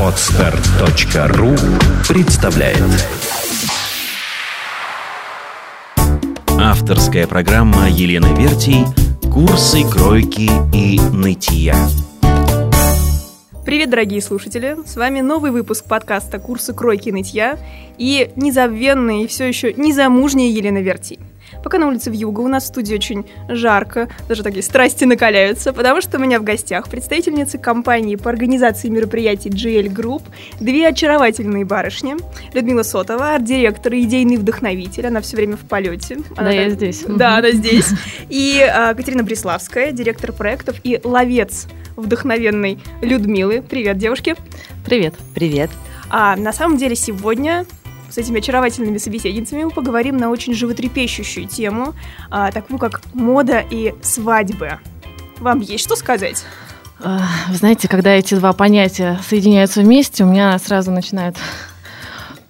Отстар.ру представляет Авторская программа Елены Вертий «Курсы кройки и нытья». Привет, дорогие слушатели! С вами новый выпуск подкаста «Курсы кройки и нытья» и незабвенная и все еще незамужняя Елена Вертий. Пока на улице в Юго у нас в студии очень жарко, даже такие страсти накаляются, потому что у меня в гостях представительницы компании по организации мероприятий GL Group, две очаровательные барышни. Людмила Сотова, арт-директор и идейный вдохновитель, она все время в полете. Она да, так... я здесь. Да, она здесь. И а, Катерина Бриславская, директор проектов и ловец вдохновенной Людмилы. Привет, девушки. Привет. Привет. А на самом деле сегодня с этими очаровательными собеседницами мы поговорим на очень животрепещущую тему, а, такую как мода и свадьбы. Вам есть что сказать? А, вы знаете, когда эти два понятия соединяются вместе, у меня сразу начинают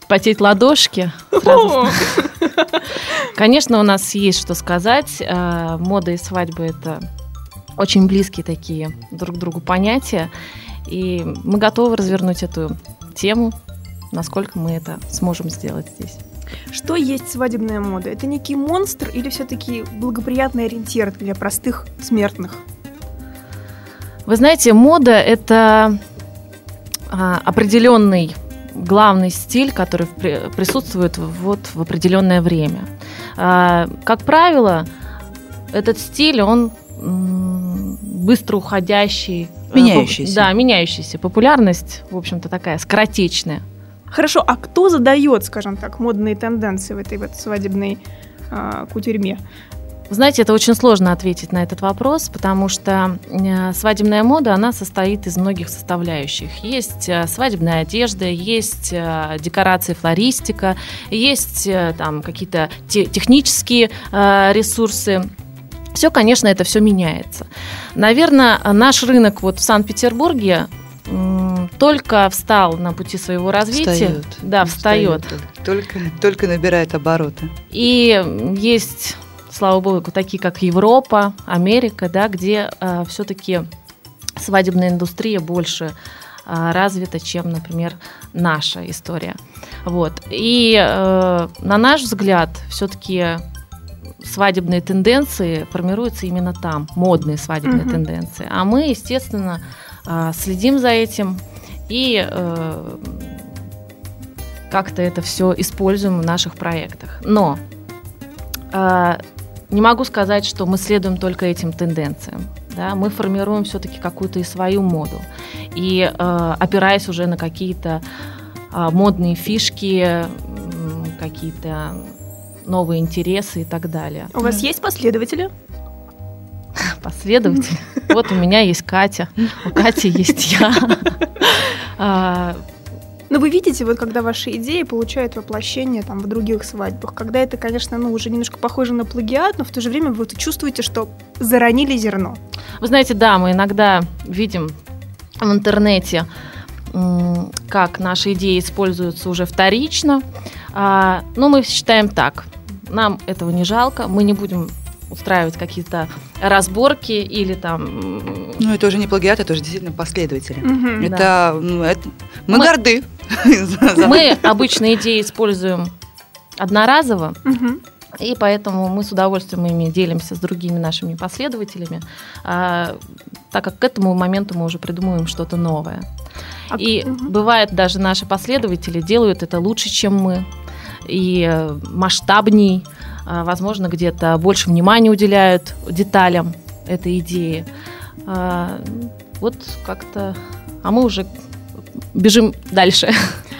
потеть ладошки. Конечно, у нас есть что сказать. А, мода и свадьба – это очень близкие такие друг к другу понятия. И мы готовы развернуть эту тему насколько мы это сможем сделать здесь. Что есть свадебная мода? Это некий монстр или все-таки благоприятный ориентир для простых смертных? Вы знаете, мода это а, определенный главный стиль, который при, присутствует вот в определенное время. А, как правило, этот стиль, он быстро уходящий. Меняющийся. Да, меняющийся. Популярность, в общем-то, такая скоротечная. Хорошо, а кто задает, скажем так, модные тенденции в этой вот свадебной э, кутерьме? Знаете, это очень сложно ответить на этот вопрос, потому что э, свадебная мода, она состоит из многих составляющих. Есть э, свадебная одежда, есть э, декорации, флористика, есть там какие-то технические ресурсы. Все, конечно, это все меняется. Наверное, наш рынок вот в Санкт-Петербурге только встал на пути своего развития. Встает. Да, встает. Только, только набирает обороты. И есть, слава богу, такие как Европа, Америка, да, где э, все-таки свадебная индустрия больше э, развита, чем, например, наша история. Вот. И э, на наш взгляд, все-таки свадебные тенденции формируются именно там, модные свадебные угу. тенденции. А мы, естественно, э, следим за этим, и э, как-то это все используем в наших проектах. Но э, не могу сказать, что мы следуем только этим тенденциям. Да? Мы формируем все-таки какую-то и свою моду. И э, опираясь уже на какие-то э, модные фишки, э, какие-то новые интересы и так далее. У вас есть последователи? Последователи? Вот у меня есть Катя, у Кати есть я. А, но вы видите, вот когда ваши идеи получают воплощение там в других свадьбах, когда это, конечно, ну уже немножко похоже на плагиат, но в то же время вы чувствуете, что заронили зерно. Вы знаете, да, мы иногда видим в интернете, как наши идеи используются уже вторично. А, но мы считаем так. Нам этого не жалко, мы не будем устраивать какие-то разборки или там... Ну, это уже не плагиат, это уже действительно последователи. Угу, это, да. ну, это... Мы, мы горды. Мы обычно идеи используем одноразово, угу. и поэтому мы с удовольствием ими делимся с другими нашими последователями, а, так как к этому моменту мы уже придумываем что-то новое. А, и угу. бывает даже наши последователи делают это лучше, чем мы, и масштабней, а, возможно, где-то больше внимания уделяют деталям этой идеи. А, вот как-то... А мы уже бежим дальше.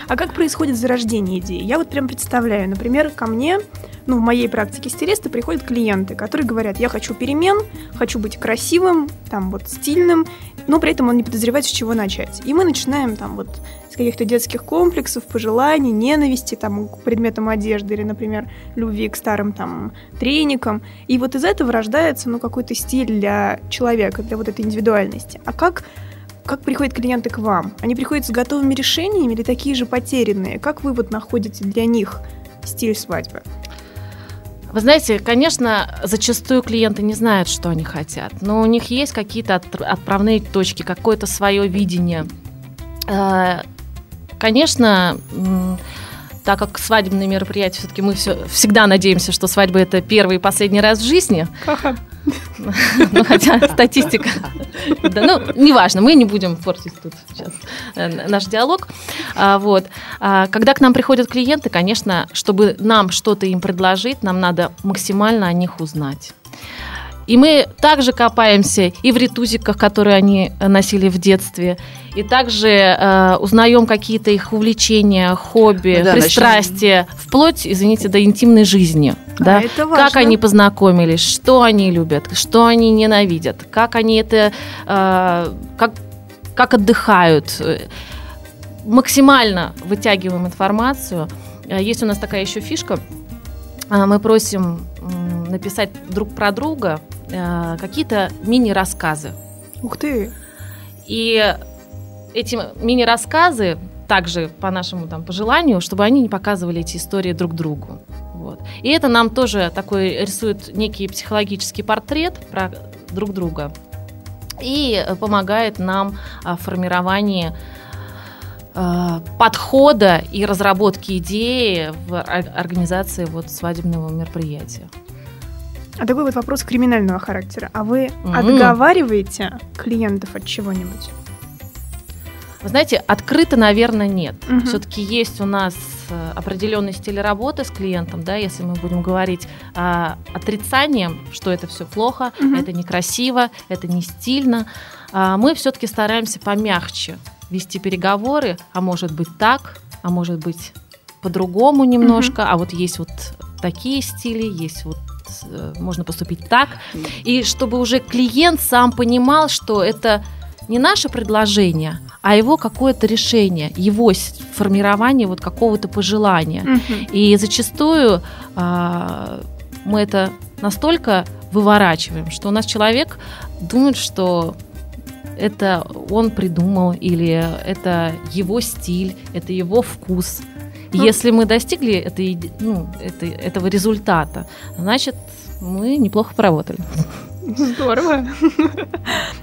А как происходит зарождение идеи? Я вот прям представляю, например, ко мне, ну, в моей практике стилиста приходят клиенты, которые говорят, я хочу перемен, хочу быть красивым, там вот стильным, но при этом он не подозревает, с чего начать. И мы начинаем там вот каких-то детских комплексов, пожеланий, ненависти там к предметам одежды или, например, любви к старым там треникам. И вот из этого рождается, ну, какой-то стиль для человека, для вот этой индивидуальности. А как как приходят клиенты к вам? Они приходят с готовыми решениями или такие же потерянные? Как вы вот находите для них стиль свадьбы? Вы знаете, конечно, зачастую клиенты не знают, что они хотят, но у них есть какие-то отправные точки, какое-то свое видение э, конечно, так как свадебные мероприятия, все-таки мы все, всегда надеемся, что свадьба это первый и последний раз в жизни. Ну, хотя статистика... Да, ну, неважно, мы не будем портить тут сейчас э, наш диалог. А, вот. А, когда к нам приходят клиенты, конечно, чтобы нам что-то им предложить, нам надо максимально о них узнать. И мы также копаемся и в ретузиках, которые они носили в детстве, и также э, узнаем какие-то их увлечения, хобби, ну, да, пристрастия, начнем... вплоть, извините, до интимной жизни. А, да? это важно. Как они познакомились, что они любят, что они ненавидят, как они это, э, как, как отдыхают. Максимально вытягиваем информацию. Э, есть у нас такая еще фишка. Э, мы просим написать друг про друга э, какие-то мини-рассказы. Ух ты! И эти мини-рассказы также по нашему там пожеланию, чтобы они не показывали эти истории друг другу. Вот. И это нам тоже такой рисует некий психологический портрет про друг друга и помогает нам в формировании э, подхода и разработки идеи в организации вот свадебного мероприятия. А такой вот вопрос криминального характера. А вы mm-hmm. отговариваете клиентов от чего-нибудь? Вы знаете, открыто, наверное, нет. Mm-hmm. Все-таки есть у нас э, определенный стиль работы с клиентом, да, если мы будем говорить а, отрицанием, что это все плохо, mm-hmm. это некрасиво, это не стильно, а, мы все-таки стараемся помягче вести переговоры, а может быть так, а может быть по-другому немножко, mm-hmm. а вот есть вот такие стили, есть вот можно поступить так. И чтобы уже клиент сам понимал, что это не наше предложение, а его какое-то решение, его формирование вот какого-то пожелания. Угу. И зачастую а, мы это настолько выворачиваем, что у нас человек думает, что это он придумал, или это его стиль, это его вкус. Ну, Если мы достигли этой, ну, этой, этого результата, значит, мы неплохо поработали. Здорово.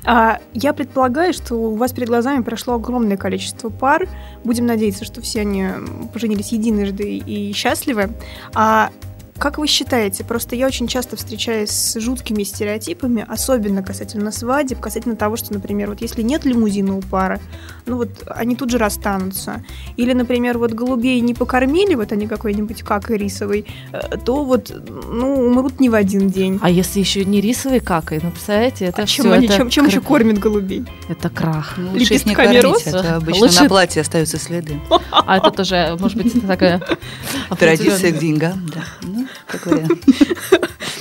А, я предполагаю, что у вас перед глазами прошло огромное количество пар. Будем надеяться, что все они поженились единожды и счастливы. А как вы считаете, просто я очень часто встречаюсь с жуткими стереотипами, особенно касательно свадеб, касательно того, что, например, вот если нет лимузина у пары, ну вот они тут же расстанутся. Или, например, вот голубей не покормили, вот они какой-нибудь как рисовый, э, то вот, ну, умрут не в один день. А если еще не рисовый какой, ну, представляете, это а чем все, они, это чем, чем еще кормят голубей? Это крах. Ну, лучше их не кормить, это обычно Лучше... на платье остаются следы. А это тоже, может быть, такая... Традиция к деньгам, да. Как вариант.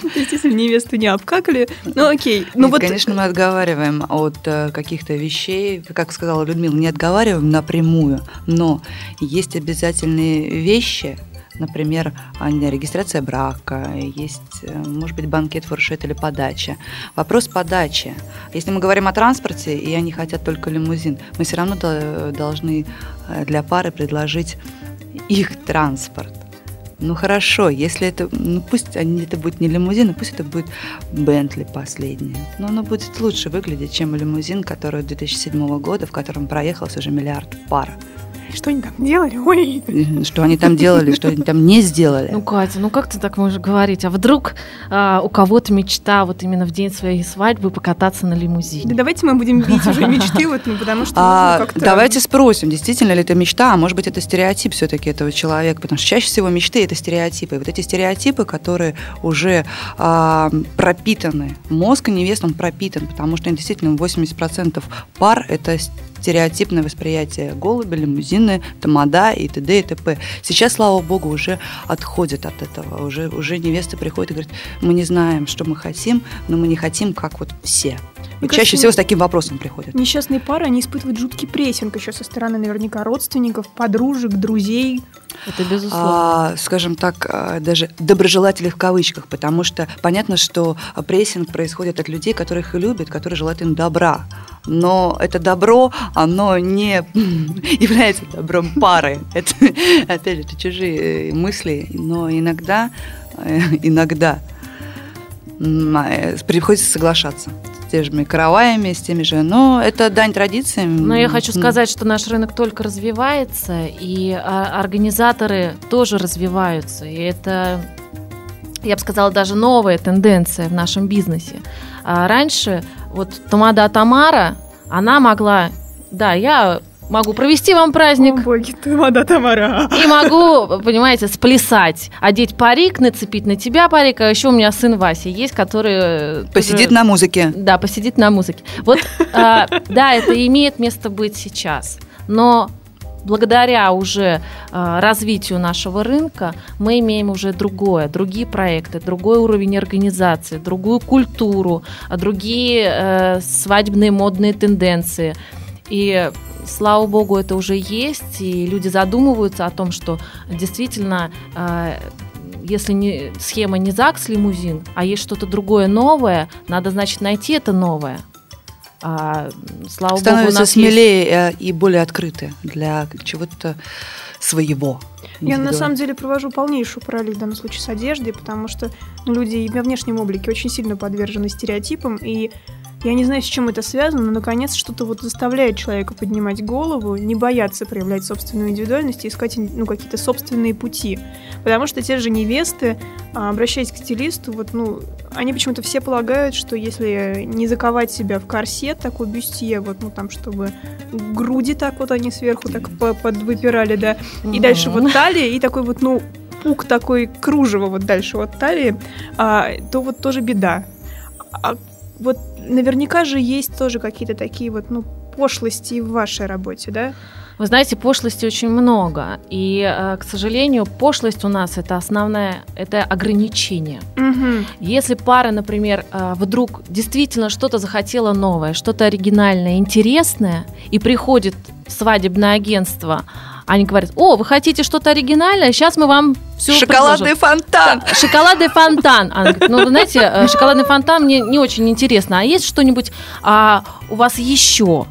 То есть, если невесту не обкакали, ну окей. Ну, вот... Конечно, мы отговариваем от э, каких-то вещей, как сказала Людмила, не отговариваем напрямую, но есть обязательные вещи, например, регистрация брака, есть, э, может быть, банкет, фуршет или подача. Вопрос подачи. Если мы говорим о транспорте, и они хотят только лимузин, мы все равно должны э, для пары предложить их транспорт. Ну хорошо, если это, ну пусть они, это будет не лимузин, а пусть это будет Бентли последнее. Но оно будет лучше выглядеть, чем лимузин, который 2007 года, в котором проехался уже миллиард пар. Что они там делали? Ой. Что они там делали, что они там не сделали. Ну, Катя, ну как ты так можешь говорить? А вдруг а, у кого-то мечта вот именно в день своей свадьбы покататься на лимузине? Да давайте мы будем бить уже мечты, вот, ну, потому что а, как-то... Давайте спросим, действительно ли это мечта, а может быть это стереотип все-таки этого человека, потому что чаще всего мечты это стереотипы. И вот эти стереотипы, которые уже а, пропитаны, мозг невест, он пропитан, потому что действительно 80% пар это стереотипное восприятие голуби, лимузины, тамада и т.д. и т.п. Сейчас, слава богу, уже отходят от этого. Уже, уже невеста приходит и говорит, мы не знаем, что мы хотим, но мы не хотим, как вот все. И чаще кажется, всего с таким вопросом приходят. Несчастные пары, они испытывают жуткий прессинг еще со стороны наверняка родственников, подружек, друзей. Это безусловно. А, скажем так, а, даже доброжелателей в кавычках, потому что понятно, что прессинг происходит от людей, которых любят, которые желают им добра. Но это добро, оно не является добром пары. Это, опять же, это чужие э, мысли, но иногда, э, иногда э, приходится соглашаться теми же караваями, с теми же, но это дань традициям. Но я хочу сказать, что наш рынок только развивается, и а, организаторы тоже развиваются, и это я бы сказала, даже новая тенденция в нашем бизнесе. А раньше вот Тамада Тамара, она могла, да, я могу провести вам праздник. О, боги, Тамада Тамара. И могу, понимаете, сплясать, одеть парик, нацепить на тебя парик, а еще у меня сын Вася есть, который... Э, посидит тоже, на музыке. Да, посидит на музыке. Вот, а, да, это имеет место быть сейчас. Но благодаря уже э, развитию нашего рынка мы имеем уже другое, другие проекты, другой уровень организации, другую культуру, другие э, свадебные модные тенденции. И слава богу, это уже есть, и люди задумываются о том, что действительно э, если не, схема не ЗАГС лимузин, а есть что-то другое новое, надо, значит, найти это новое. А, слава Становятся богу, смелее есть... Э, и более открыты для чего-то своего. Я на самом деле провожу полнейшую параллель в данном случае с одеждой, потому что люди и во внешнем облике очень сильно подвержены стереотипам, и я не знаю, с чем это связано, но наконец что-то вот заставляет человека поднимать голову, не бояться проявлять собственную индивидуальность и искать ну, какие-то собственные пути. Потому что те же невесты, а, обращаясь к стилисту, вот, ну, они почему-то все полагают, что если не заковать себя в корсет, такой бюстье, вот, ну, там, чтобы груди так вот они сверху так подвыпирали, да, и дальше вот талия, и такой вот, ну, пук такой кружево вот дальше вот талии, а, то вот тоже беда. А вот наверняка же есть тоже какие-то такие вот, ну, пошлости в вашей работе, да? Вы знаете, пошлости очень много. И, э, к сожалению, пошлость у нас это основное, это ограничение. Угу. Если пара, например, э, вдруг действительно что-то захотела новое, что-то оригинальное, интересное, и приходит свадебное агентство, они говорят, о, вы хотите что-то оригинальное, сейчас мы вам все Шоколадный предложим. фонтан. Шоколадный фонтан. Она говорит, ну, знаете, э, шоколадный фонтан мне не очень интересно. А есть что-нибудь а, у вас еще?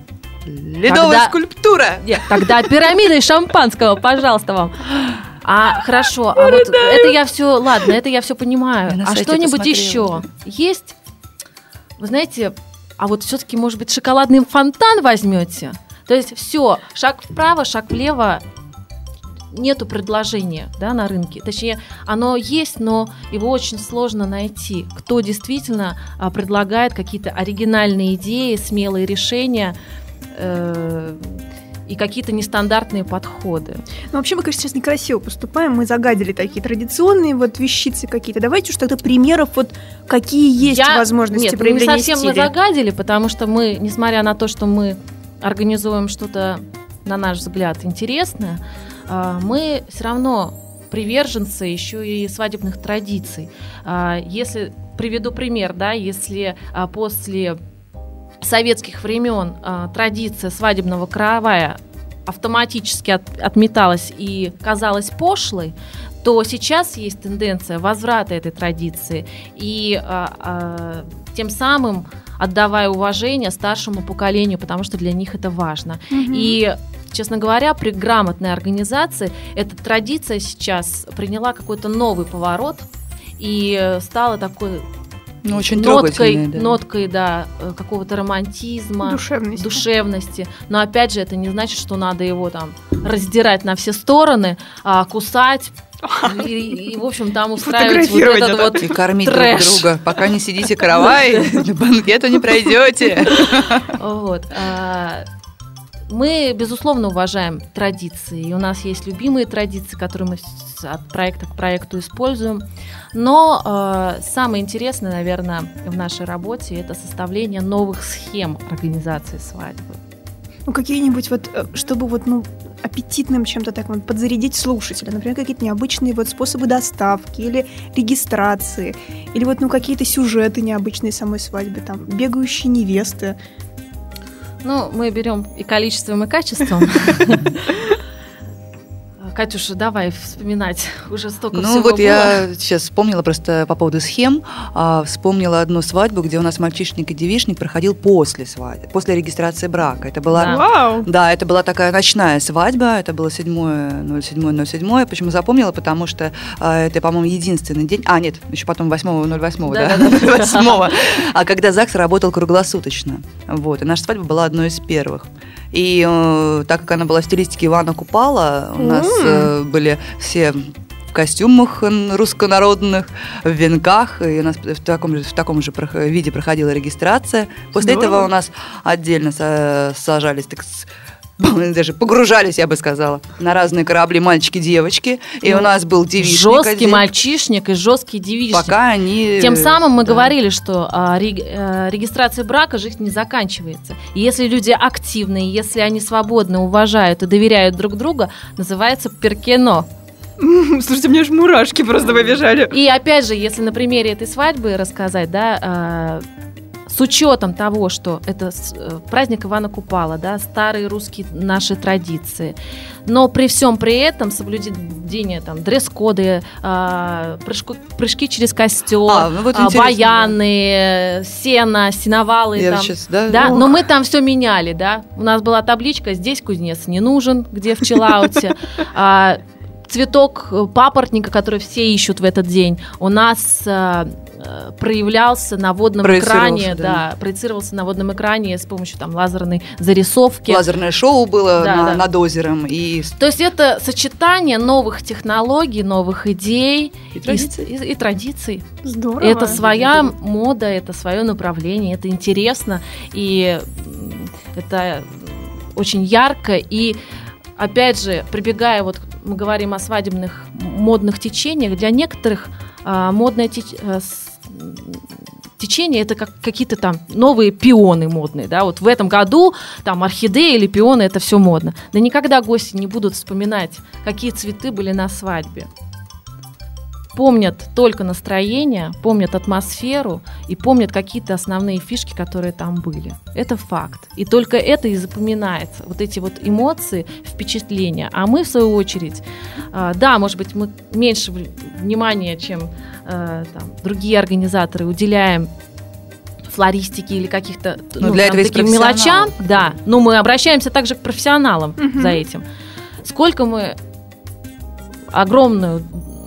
Ледовая тогда, скульптура. Нет, тогда пирамида из шампанского, пожалуйста вам. А хорошо, а вот это я все, ладно, это я все понимаю. Я а что-нибудь еще есть? Вы знаете, а вот все-таки, может быть, шоколадный фонтан возьмете? То есть все, шаг вправо, шаг влево, нету предложения да, на рынке. Точнее, оно есть, но его очень сложно найти. Кто действительно а, предлагает какие-то оригинальные идеи, смелые решения э, и какие-то нестандартные подходы. Ну, вообще, мы, конечно, сейчас некрасиво поступаем. Мы загадили такие традиционные вот вещицы какие-то. Давайте уж тогда примеров, вот какие есть Я... возможности Нет, проявления не совсем стиля. мы загадили, потому что мы, несмотря на то, что мы организуем что-то, на наш взгляд, интересное, а, мы все равно приверженцы еще и свадебных традиций. А, если приведу пример, да, если а, после советских времен традиция свадебного каравая автоматически от, отметалась и казалась пошлой, то сейчас есть тенденция возврата этой традиции и а, а, тем самым отдавая уважение старшему поколению, потому что для них это важно. Угу. И честно говоря, при грамотной организации эта традиция сейчас приняла какой-то новый поворот и стала такой ну, очень ноткой, да. ноткой, да, э, какого-то романтизма, душевности. душевности. Но опять же, это не значит, что надо его там раздирать на все стороны, а, кусать, и, и, в общем, там устраивать вот этот вот И кормить трэш. друг друга. Пока не сидите каравай, на банкету не пройдете. Вот. А, мы, безусловно, уважаем традиции. И у нас есть любимые традиции, которые мы от проекта к проекту используем. Но э, самое интересное, наверное, в нашей работе это составление новых схем организации свадьбы. Ну, какие-нибудь вот, э, чтобы вот, ну, аппетитным чем-то так вот подзарядить слушателя. Например, какие-то необычные вот способы доставки или регистрации. Или вот, ну, какие-то сюжеты необычные самой свадьбы. Там, бегающие невесты. Ну, мы берем и количеством, и качеством. Катюша, давай вспоминать. Уже столько ну, всего вот было. я сейчас вспомнила просто по поводу схем. а, вспомнила одну свадьбу, где у нас мальчишник и девичник проходил после свадьбы, после регистрации брака. Это была Да. Вау! Да, это была такая ночная свадьба, это было 7.07.07. Почему запомнила? Потому что а, это, по-моему, единственный день, а, нет, еще потом 8.08, да, Да-да-да. 8 а когда ЗАГС работал круглосуточно. Вот, и наша свадьба была одной из первых. И э, так как она была в стилистике Ивана Купала, у нас э, были все в костюмах руссконародных, в венках, и у нас в таком же, в таком же виде проходила регистрация. После Здорово. этого у нас отдельно са- сажались, так даже погружались, я бы сказала, на разные корабли мальчики-девочки, и у нас был девичник Жесткий отдельно, мальчишник и жесткий девичник. пока они... Тем самым мы да. говорили, что а, рег- э, регистрация брака жизнь не заканчивается. И если люди активные, если они свободно уважают и доверяют друг другу, называется перкено. Слушайте, мне аж мурашки просто побежали. И опять же, если на примере этой свадьбы рассказать, да, а, с учетом того, что это э, праздник Ивана Купала, да, старые русские наши традиции, но при всем при этом соблюдение там дресс-коды, а, прыжку- прыжки через костер, А, ну вот а, баяны, сено, сеновалы, Я там, сейчас, да? да, Ох. но мы там все меняли, да. У нас была табличка «Здесь кузнец не нужен», где в Чилауте. Цветок э, папоротника, который все ищут в этот день, у нас э, э, проявлялся на водном экране, да. да. проецировался на водном экране с помощью там лазерной зарисовки. Лазерное шоу было Да, на- да. над озером, и То есть это сочетание новых технологий, новых идей И традиций. и, и традиций. Здорово. Это своя мода, это свое направление, это интересно, и это очень ярко. И опять же, прибегая, вот мы говорим о свадебных модных течениях, для некоторых а, модное теч- а, с- течение это как какие-то там новые пионы модные, да, вот в этом году там орхидеи или пионы это все модно. Да никогда гости не будут вспоминать, какие цветы были на свадьбе помнят только настроение, помнят атмосферу и помнят какие-то основные фишки, которые там были. Это факт. И только это и запоминается. Вот эти вот эмоции, впечатления. А мы, в свою очередь, а, да, может быть, мы меньше внимания, чем а, там, другие организаторы, уделяем флористике или каких-то Ну, для там, этого таким мелочам, да, но мы обращаемся также к профессионалам Мгм. за этим. Сколько мы огромную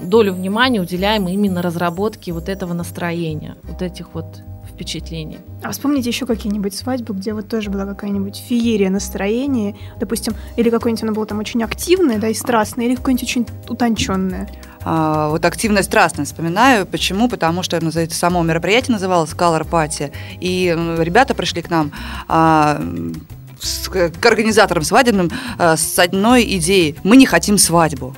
долю внимания уделяем именно разработке вот этого настроения, вот этих вот впечатлений. А вспомните еще какие-нибудь свадьбы, где вот тоже была какая-нибудь феерия настроения, допустим, или какое-нибудь оно было там очень активное, да, и страстное, или какое-нибудь очень утонченное. А, вот активность страстно вспоминаю. Почему? Потому что ну, это само мероприятие называлось Color Party. И ребята пришли к нам а, с- к организаторам свадебным а, с одной идеей. Мы не хотим свадьбу.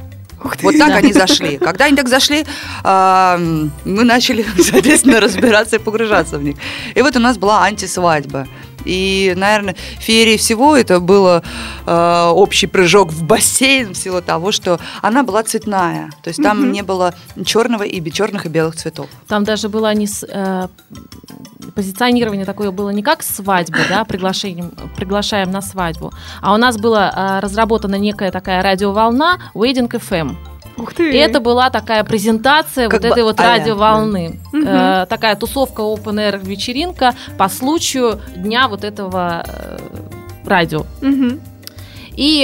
Вот так Да. они зашли. Когда они так зашли, мы начали, соответственно, разбираться и погружаться в них. И вот у нас была антисвадьба. И, наверное, феерия всего это было а, общий прыжок в бассейн в силу того, что она была цветная. То есть там Мгм. не было черного и черных и белых цветов. Там даже было не с- э, позиционирование такое было не как свадьба, да, приглашением, приглашаем на свадьбу, а у нас была э, разработана некая такая радиоволна Wedding FM. Ух ты. И это была такая презентация Как вот бы этой вот а-ля, радиоволны. Э, такая тусовка open air вечеринка по случаю дня вот этого э, радио. Мгм. И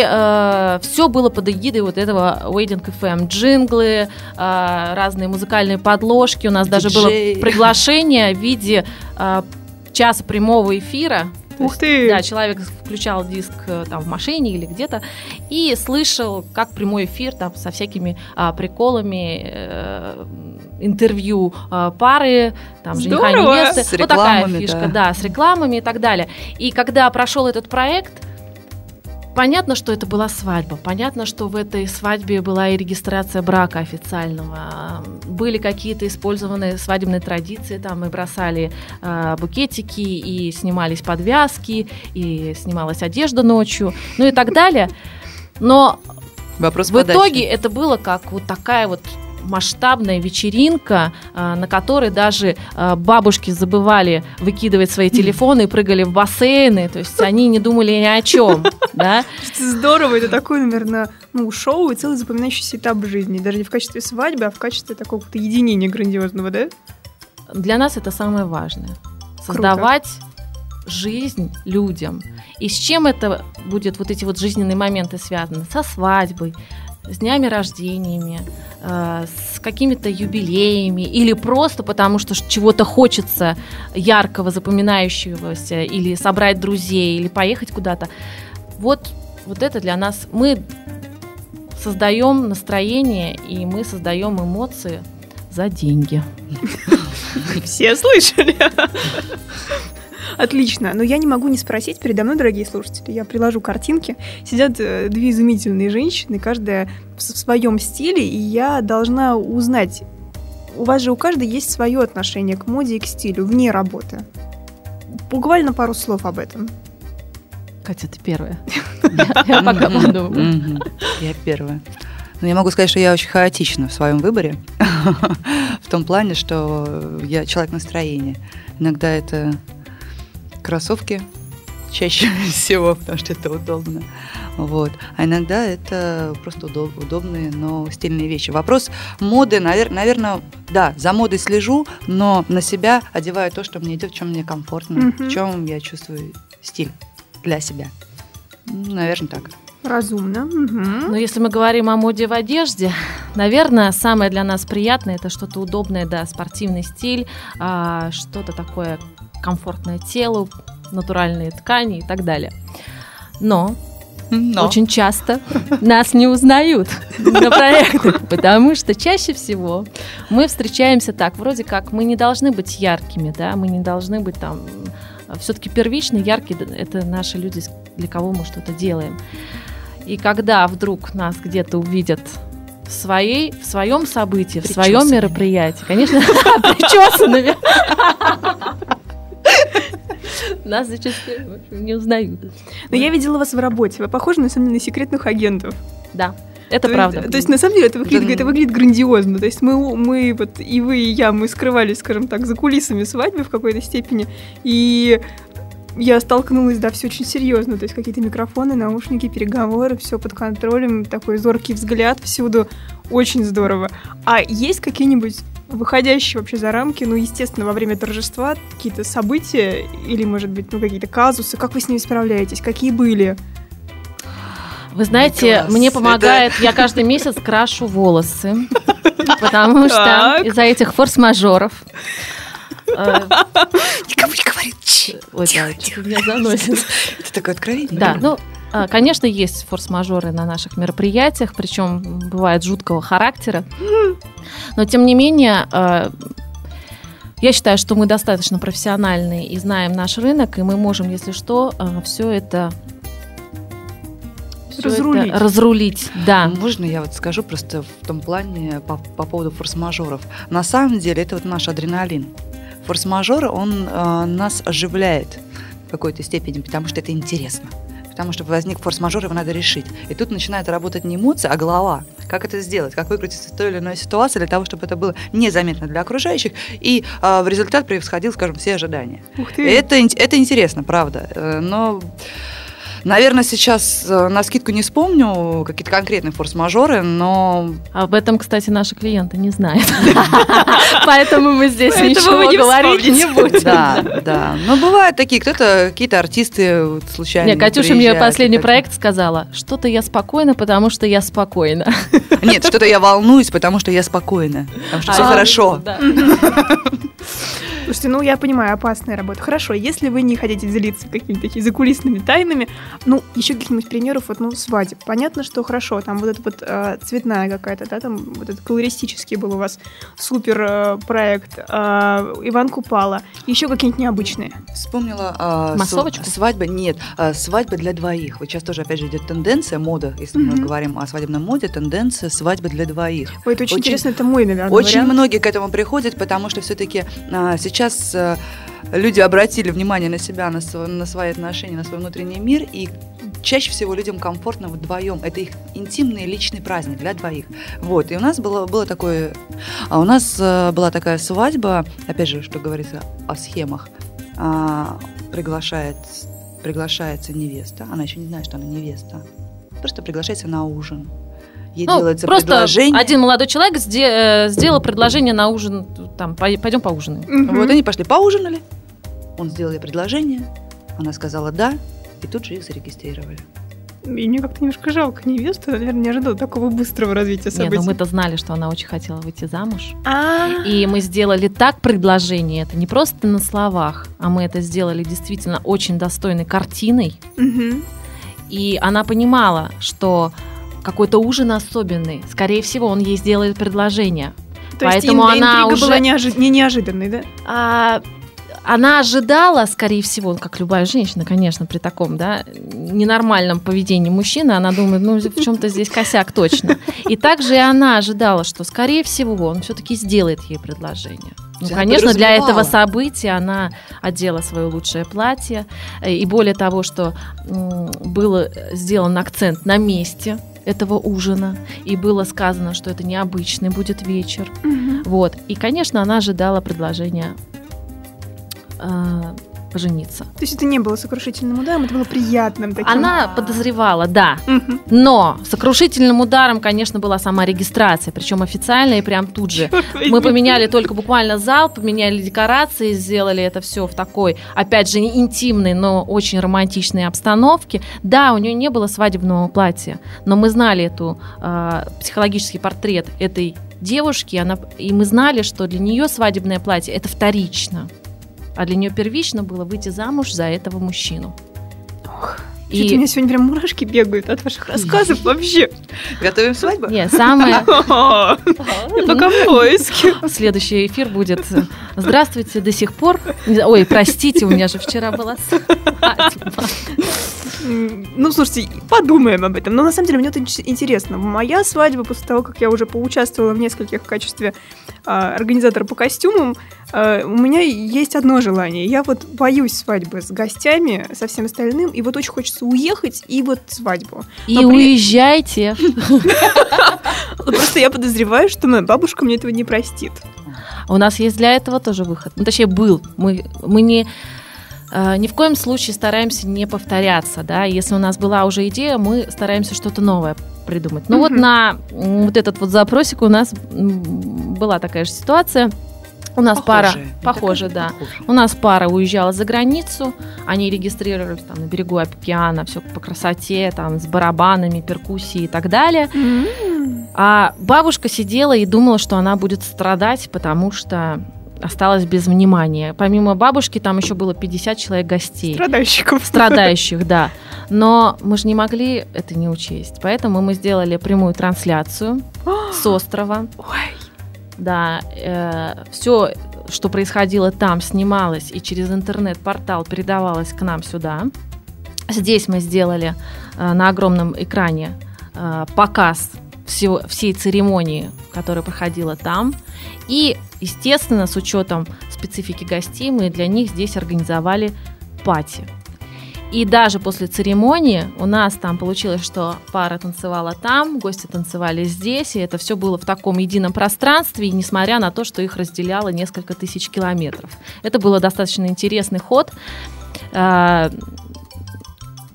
все было под эгидой вот этого Waiting FM. Джинглы, э, разные музыкальные подложки. У нас даже было Диджей. приглашение в виде э, часа прямого эфира. Ух есть, ты. Да, человек включал диск э, там в машине или где-то и слышал, как прямой эфир там со всякими а, приколами, э, интервью а, пары, там жениха Здорово. невесты. С вот такая фишка, да. да, с рекламами и так далее. И когда прошел этот проект, Понятно, что это была свадьба. Понятно, что в этой свадьбе была и регистрация брака официального. Были какие-то использованные свадебные традиции. Там мы бросали э, букетики и снимались подвязки, и снималась одежда ночью, ну и так далее. Но Вопрос в подачи. итоге это было как вот такая вот масштабная вечеринка, а, на которой даже а, бабушки забывали выкидывать свои телефоны и прыгали в бассейны, то есть они не думали ни о чем, да? Здорово, это такое, наверное, ну, шоу и целый запоминающийся этап жизни, даже не в качестве свадьбы, а в качестве такого то единения грандиозного, да? Для нас это самое важное. Создавать жизнь людям. И с чем это будет, вот эти вот жизненные моменты связаны? Со свадьбой, с днями рождениями, э, с какими-то юбилеями или просто потому, что чего-то хочется яркого, запоминающегося, или собрать друзей, или поехать куда-то. Вот, вот это для нас. Мы создаем настроение и мы создаем эмоции за деньги. Все слышали? Отлично. Но я не могу не спросить передо мной, дорогие слушатели, я приложу картинки. Сидят э, две изумительные женщины, каждая в своем стиле, и я должна узнать, у вас же у каждой есть свое отношение к моде и к стилю вне работы. Буквально пару слов об этом. Катя, ты первая. Я пока подумаю. Я первая. Но я могу сказать, что я очень хаотична в своем выборе. в том плане, что я человек настроения. Иногда это кроссовки чаще всего, потому что это удобно. Вот. А иногда это просто удоб- удобные, но стильные вещи. Вопрос моды, навер- наверное, да, за модой слежу, но на себя одеваю то, что мне идет, в чем мне комфортно, mm-hmm. в чем я чувствую стиль для себя. Наверное, так. Разумно. Угу. Но если мы говорим о моде в одежде, наверное, самое для нас приятное это что-то удобное, да, спортивный стиль, а, что-то такое комфортное телу, натуральные ткани и так далее. Но но. Очень часто нас не узнают на проектах, потому что чаще всего мы встречаемся так, вроде как мы не должны быть яркими, да, мы не должны быть там, все-таки первично яркие, это наши люди, для кого мы что-то делаем. И когда вдруг нас где-то увидят в, своей, в своем событии, в своем мероприятии, конечно, причесанными, нас зачастую не узнают. Но я видела вас в работе. Вы похожи, на самом деле, на секретных агентов. Да. Это то правда. Есть, то есть, на самом деле, это выглядит, это выглядит грандиозно. То есть, мы, мы, вот и вы, и я, мы скрывались, скажем так, за кулисами свадьбы в какой-то степени. И я столкнулась, да, все очень серьезно. То есть какие-то микрофоны, наушники, переговоры, все под контролем, такой зоркий взгляд всюду. Очень здорово. А есть какие-нибудь выходящие вообще за рамки, ну, естественно, во время торжества какие-то события или, может быть, ну, какие-то казусы, как вы с ними справляетесь, какие были? Вы знаете, Николас, мне помогает, это... я каждый месяц крашу волосы, потому что из-за этих форс-мажоров Никому не говорит. Ой, да, тихо, меня заносит. Это такое откровение. Да, ну, Конечно, есть форс-мажоры на наших мероприятиях, причем бывает жуткого характера. Но тем не менее, а, я считаю, что мы достаточно профессиональные и знаем наш рынок, и мы можем, если что, а, все это разрулить. Это разрулить, да. Можно я вот скажу просто в том плане по, по поводу форс-мажоров. На самом деле это вот наш адреналин. Форс-мажор, он э, нас оживляет в какой-то степени, потому что это интересно потому что возник форс-мажор, его надо решить. И тут начинает работать не эмоция, а голова. Как это сделать? Как выкрутиться из той или иной ситуации для того, чтобы это было незаметно для окружающих, и э, в результат превосходил, скажем, все ожидания. Ух ты. Это, это интересно, правда. Э, но Наверное, сейчас э, на скидку не вспомню какие-то конкретные форс-мажоры, но... Об этом, кстати, наши клиенты не знают. Поэтому мы здесь ничего говорить не будем. Да, да. Но бывают такие, кто-то, какие-то артисты случайно Нет, Катюша мне последний проект сказала, что-то я спокойна, потому что я спокойна. Нет, что-то я волнуюсь, потому что я спокойна. Потому что все а, хорошо. Слушайте, ну я понимаю, опасная работа. Хорошо, если вы не хотите делиться какими-то такими закулисными тайнами, ну, еще каких-нибудь примеров, вот, ну, свадеб. Понятно, что хорошо, там вот эта вот э, цветная какая-то, да, там вот этот колористический был у вас супер э, проект, э, Иван Купала, еще какие-нибудь необычные. Вспомнила... Э, Массовочку? Свадьба, нет, э, свадьба для двоих. Вот сейчас тоже, опять же, идет тенденция, мода, если mm-hmm. мы говорим о свадебном моде, тенденция свадьбы для двоих. Ой, это очень, очень интересно, это мой, наверное, Очень вариант. многие к этому приходят, потому что все-таки э, сейчас... Э, люди обратили внимание на себя, на, свой, на свои отношения, на свой внутренний мир, и чаще всего людям комфортно вдвоем. Это их интимный личный праздник для двоих. Вот. И у нас было, было такое... А у нас э, была такая свадьба, опять же, что говорится о схемах. А, приглашает, приглашается невеста. Она еще не знает, что она невеста. Просто приглашается на ужин. Ей Ну, делается просто предложение. один молодой человек сде- э, сделал предложение на ужин, там, пой- пойдем поужинаем. Мгм. Вот они пошли поужинали. Он сделал ей предложение. Она сказала «да». И тут же их зарегистрировали. И мне как-то немножко жалко невесту, наверное, не ожидала такого быстрого развития Не, событий. ну мы-то знали, что она очень хотела выйти замуж. А, И мы сделали так предложение, это не просто на словах, а мы это сделали действительно очень достойной картиной. мгм. И она понимала, что какой-то ужин особенный. Скорее всего, он ей сделает предложение. То есть Поэтому ин- она уже- была неожи- не неожиданной, да? А, она ожидала, скорее всего, как любая женщина, конечно, при таком, да, ненормальном поведении мужчины, она думает, ну, в чем-то здесь косяк точно. И также и она ожидала, что, скорее всего, он все-таки сделает ей предложение. Ну, Она конечно, для этого события она одела свое лучшее платье. э, И более того, что м, был сделан акцент на месте этого ужина. И было сказано, что это необычный будет вечер. Вот. И, конечно, она ожидала предложения э, пожениться. То есть это не было сокрушительным ударом, это было приятным таким. Она подозревала, да. Но сокрушительным ударом, конечно, была сама регистрация, причем официальная, и прям тут же. Мы поменяли только буквально зал, поменяли декорации, сделали это все в такой, опять же, интимной, но очень романтичной обстановке. Да, у нее не было свадебного платья, но мы знали эту э, психологический портрет этой девушки, она, и мы знали, что для нее свадебное платье это вторично, а для нее первично было выйти замуж за этого мужчину. Чуть у меня сегодня прям мурашки бегают от ваших рассказов вообще. Готовим свадьбу? Нет, самое... И пока в поиске. Следующий эфир будет «Здравствуйте, до сих пор...» Ой, простите, у меня же вчера была свадьба. Ну, слушайте, подумаем об этом. Но на самом деле мне это ин- интересно. Моя свадьба, после того, как я уже поучаствовала в нескольких в качестве а, организатора по костюмам, а, у меня есть одно желание. Я вот боюсь свадьбы с гостями, со всем остальным, и вот очень хочется уехать и вот свадьбу. И Но при- уезжайте. Просто я подозреваю, что моя бабушка мне этого не простит. У нас есть для этого тоже выход. Ну, точнее, был. Мы, мы не, э, ни в коем случае стараемся не повторяться. Да? Если у нас была уже идея, мы стараемся что-то новое придумать. Ну вот Мгм. на вот этот вот запросик у нас была такая же ситуация. У нас пара... Похожие. Не Похоже, да. похожая. У нас пара уезжала за границу, они регистрировались там на берегу океана, все по красоте, там с барабанами, перкуссией и так далее. М. А бабушка сидела и думала, что она будет страдать, потому что осталась без внимания. Помимо бабушки там еще было 50 человек гостей. Страдальщиков. Страдающих, да. Но мы же не могли это не учесть. Поэтому мы сделали прямую трансляцию с острова. Ой, Да, все, что происходило там, снималось и через интернет-портал передавалось к нам сюда. Здесь мы сделали э, на огромном экране э, показ всего, всей церемонии, которая проходила там. И, естественно, с учетом специфики гостей, мы для них здесь организовали пати. И даже после церемонии у нас там получилось, что пара танцевала там, гости танцевали здесь, и это все было в таком едином пространстве, несмотря на то, что их разделяло несколько тысяч километров. Это было достаточно интересный ход, э,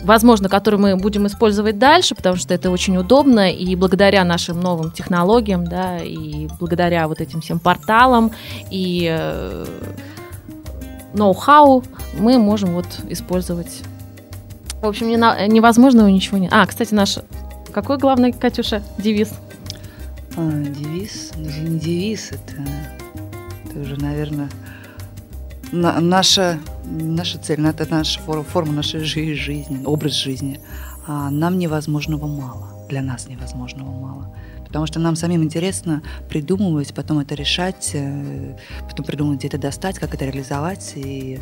возможно, который мы будем использовать дальше, потому что это очень удобно, и благодаря нашим новым технологиям, да, и благодаря вот этим всем порталам, и э, ноу-хау мы можем вот использовать в общем, не на- невозможного ничего нет. А, кстати, наш... Какой главный, Катюша, девиз? А, девиз, даже не девиз, это, это уже, наверное, на- наша, наша цель, это наша фор- форма нашей жи- жизни, образ жизни. А нам невозможного мало, для нас невозможного мало. Потому что нам самим интересно придумывать, потом это решать, э, потом придумать, где это достать, как это реализовать. И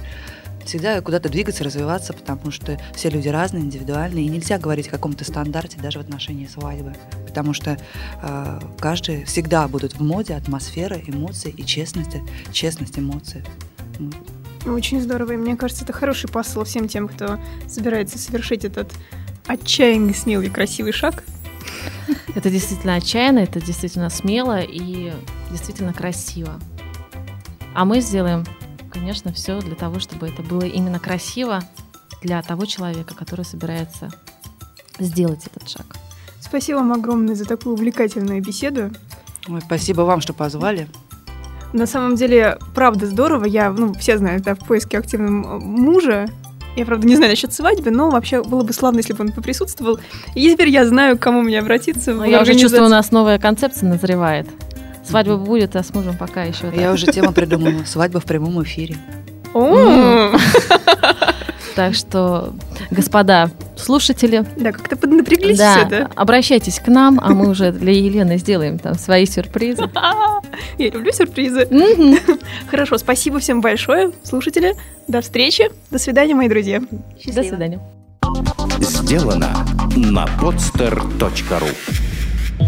всегда куда-то двигаться, развиваться, потому что все люди разные, индивидуальные, и нельзя говорить о каком-то стандарте даже в отношении свадьбы, потому что э, каждый всегда будут в моде атмосфера, эмоции и честность, честность эмоций. Очень здорово, и мне кажется, это хороший посыл всем тем, кто собирается совершить этот отчаянный, смелый, красивый шаг. Это действительно отчаянно, это действительно смело и действительно красиво. А мы сделаем, конечно, все для того, чтобы это было именно красиво для того человека, который собирается сделать этот шаг. Спасибо вам огромное за такую увлекательную беседу. Ой, спасибо вам, что позвали. На самом деле, правда здорово. Я, ну, все знают, да, в поиске активного мужа. Я, правда, не знаю насчет свадьбы, но вообще было бы славно, если бы он поприсутствовал. И теперь я знаю, к кому мне обратиться. Но я уже чувствую, у нас новая концепция назревает. Свадьба будет, а с мужем пока еще. Я уже тему придумала. Свадьба в прямом эфире. Так что, господа слушатели... Да, как-то поднапряглись да, все, да? обращайтесь к нам, а мы уже для Елены сделаем там свои сюрпризы. Я люблю сюрпризы. Хорошо, спасибо всем большое, слушатели. До встречи. До свидания, мои друзья. Счастливо. До свидания. Сделано на podster.ru